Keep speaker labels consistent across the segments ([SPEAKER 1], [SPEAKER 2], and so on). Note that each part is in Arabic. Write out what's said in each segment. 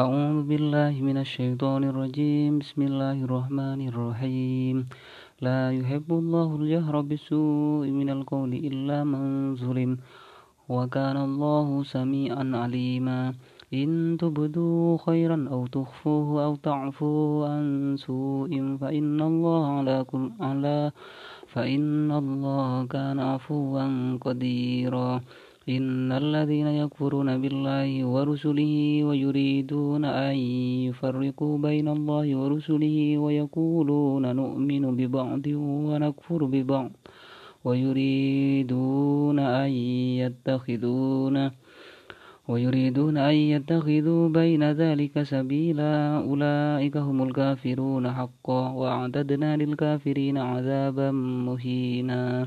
[SPEAKER 1] أعوذ بالله من الشيطان الرجيم بسم الله الرحمن الرحيم لا يحب الله الجهر بسوء من القول إلا من ظلم وكان الله سميعا عليما إن تبدوا خيرا أو تخفوه أو تعفو عن سوء فإن الله على كل على فإن الله كان عفوا قديرا إن الذين يكفرون بالله ورسله ويريدون أن يفرقوا بين الله ورسله ويقولون نؤمن ببعض ونكفر ببعض ويريدون أن يتخذون ويريدون أن يتخذوا بين ذلك سبيلا أولئك هم الكافرون حقا وأعددنا للكافرين عذابا مهينا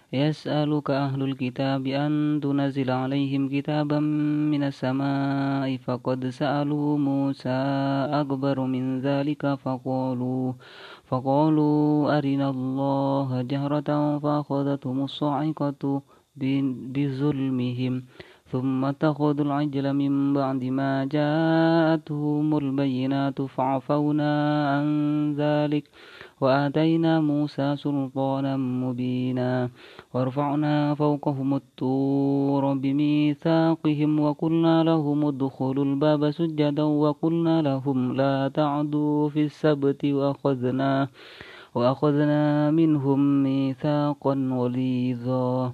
[SPEAKER 1] يسألك أهل الكتاب أن تنزل عليهم كتابا من السماء فقد سألوا موسى أكبر من ذلك فقالوا فقالوا أرنا الله جهرة فأخذتهم الصاعقة بظلمهم ثم اتخذوا العجل من بعد ما جاءتهم البينات فعفونا عن ذلك وآتينا موسى سلطانا مبينا ورفعنا فوقهم الطور بميثاقهم وقلنا لهم ادخلوا الباب سجدا وقلنا لهم لا تعدوا في السبت وأخذنا وأخذنا منهم ميثاقا غليظا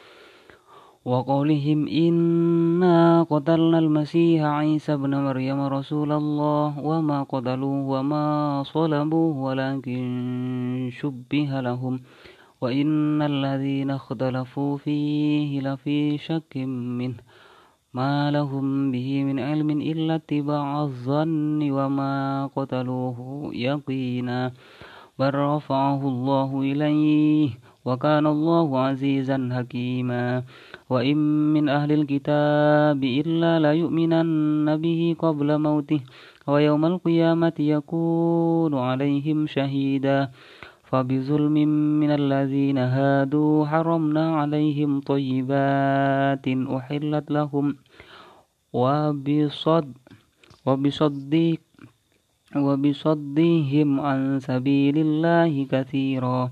[SPEAKER 1] وقولهم إنا قتلنا المسيح عيسى ابن مريم رسول الله وما قتلوه وما صلبوه ولكن شبه لهم وإن الذين اختلفوا فيه لفي شك منه ما لهم به من علم إلا اتباع الظن وما قتلوه يقينا بل رفعه الله إليه وكان الله عزيزا حكيما وإن من أهل الكتاب إلا ليؤمنن به قبل موته ويوم القيامة يكون عليهم شهيدا فبظلم من الذين هادوا حرمنا عليهم طيبات أحلت لهم وبصد وبصدق وبصدهم عن سبيل الله كثيرا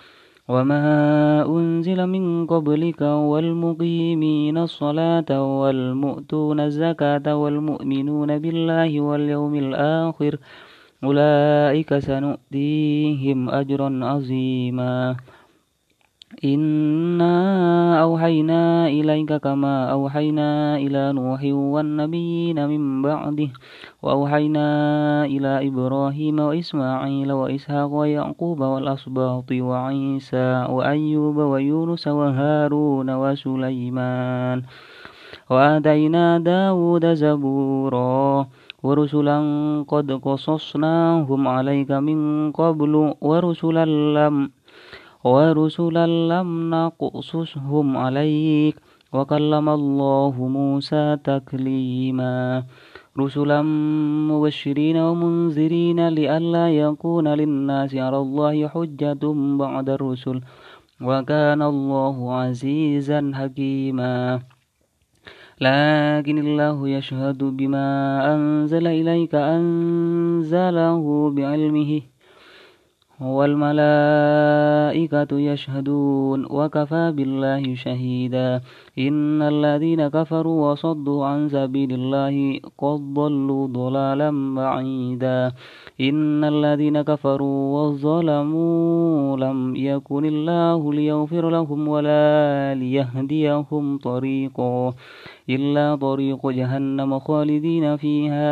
[SPEAKER 1] وما أنزل من قبلك والمقيمين الصلاة والمؤتون الزكاة والمؤمنون بالله واليوم الآخر أولئك سنؤتيهم أجرا عظيما إنا أوحينا إليك كما أوحينا إلى نوح والنبيين من بعده وأوحينا إلى إبراهيم وإسماعيل وإسحاق ويعقوب والأسباط وعيسى وأيوب ويونس وهارون وسليمان وآتينا داود زبورا ورسلا قد قصصناهم عليك من قبل ورسلا لم ورسلا لم نقصصهم عليك وكلم الله موسى تكليما رسلا مبشرين ومنذرين لئلا يكون للناس على الله حجة بعد الرسل وكان الله عزيزا حكيما لكن الله يشهد بما أنزل إليك أنزله بعلمه والملائكة يشهدون وكفى بالله شهيدا إن الذين كفروا وصدوا عن سبيل الله قد ضلوا ضلالا بعيدا إن الذين كفروا وظلموا لم يكن الله ليغفر لهم ولا ليهديهم طريقا إلا طريق جهنم خالدين فيها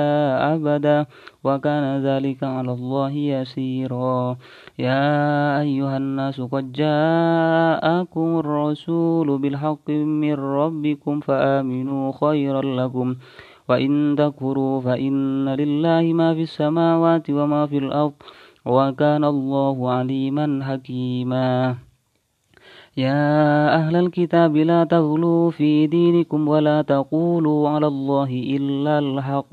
[SPEAKER 1] أبدا وكان ذلك على الله يسيرا يا أيها الناس قد جاءكم الرسول بالحق من من ربكم فآمنوا خيرا لكم وإن تكفروا فإن لله ما في السماوات وما في الأرض وكان الله عليما حكيما يا أهل الكتاب لا تغلوا في دينكم ولا تقولوا على الله إلا الحق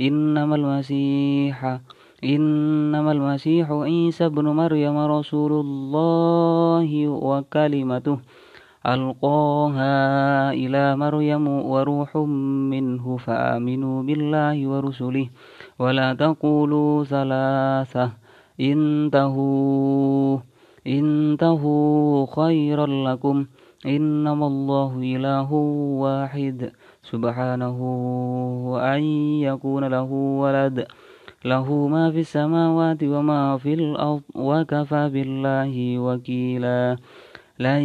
[SPEAKER 1] إنما المسيح إنما المسيح عيسى بن مريم رسول الله وكلمته ألقاها إلى مريم وروح منه فآمنوا بالله ورسله ولا تقولوا ثلاثة انتهوا انتهوا خيرا لكم إنما الله إله واحد سبحانه أن يكون له ولد له ما في السماوات وما في الأرض وكفى بالله وكيلا لن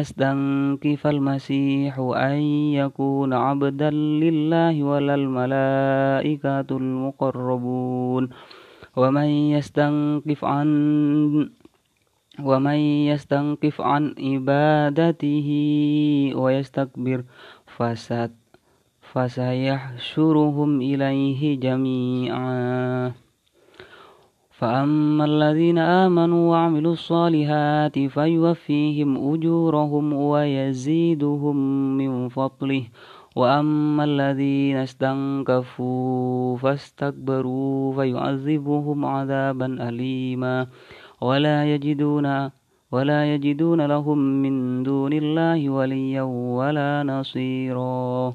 [SPEAKER 1] يستنكف المسيح أن يكون عبدا لله ولا الملائكة المقربون ومن يستنكف عن ومن يستنكف عن عبادته ويستكبر فسد فسيحشرهم إليه جميعا فأما الذين آمنوا وعملوا الصالحات فيوفيهم أجورهم ويزيدهم من فضله وأما الذين استنكفوا فاستكبروا فيعذبهم عذابا أليما ولا يجدون ولا يجدون لهم من دون الله وليا ولا نصيرا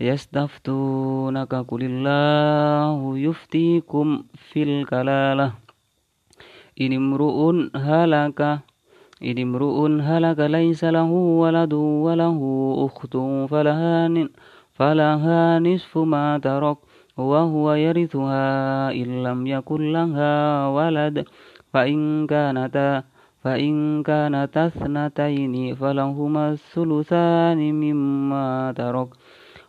[SPEAKER 1] يستفتونك قل الله يفتيكم في الكلالة إن امرؤ هلك إن امرؤ هلك ليس له ولد وله أخت فلها فلها نصف ما ترك وهو يرثها إن لم يكن لها ولد فإن كانتا فإن كانتا اثنتين فلهما الثلثان مما ترك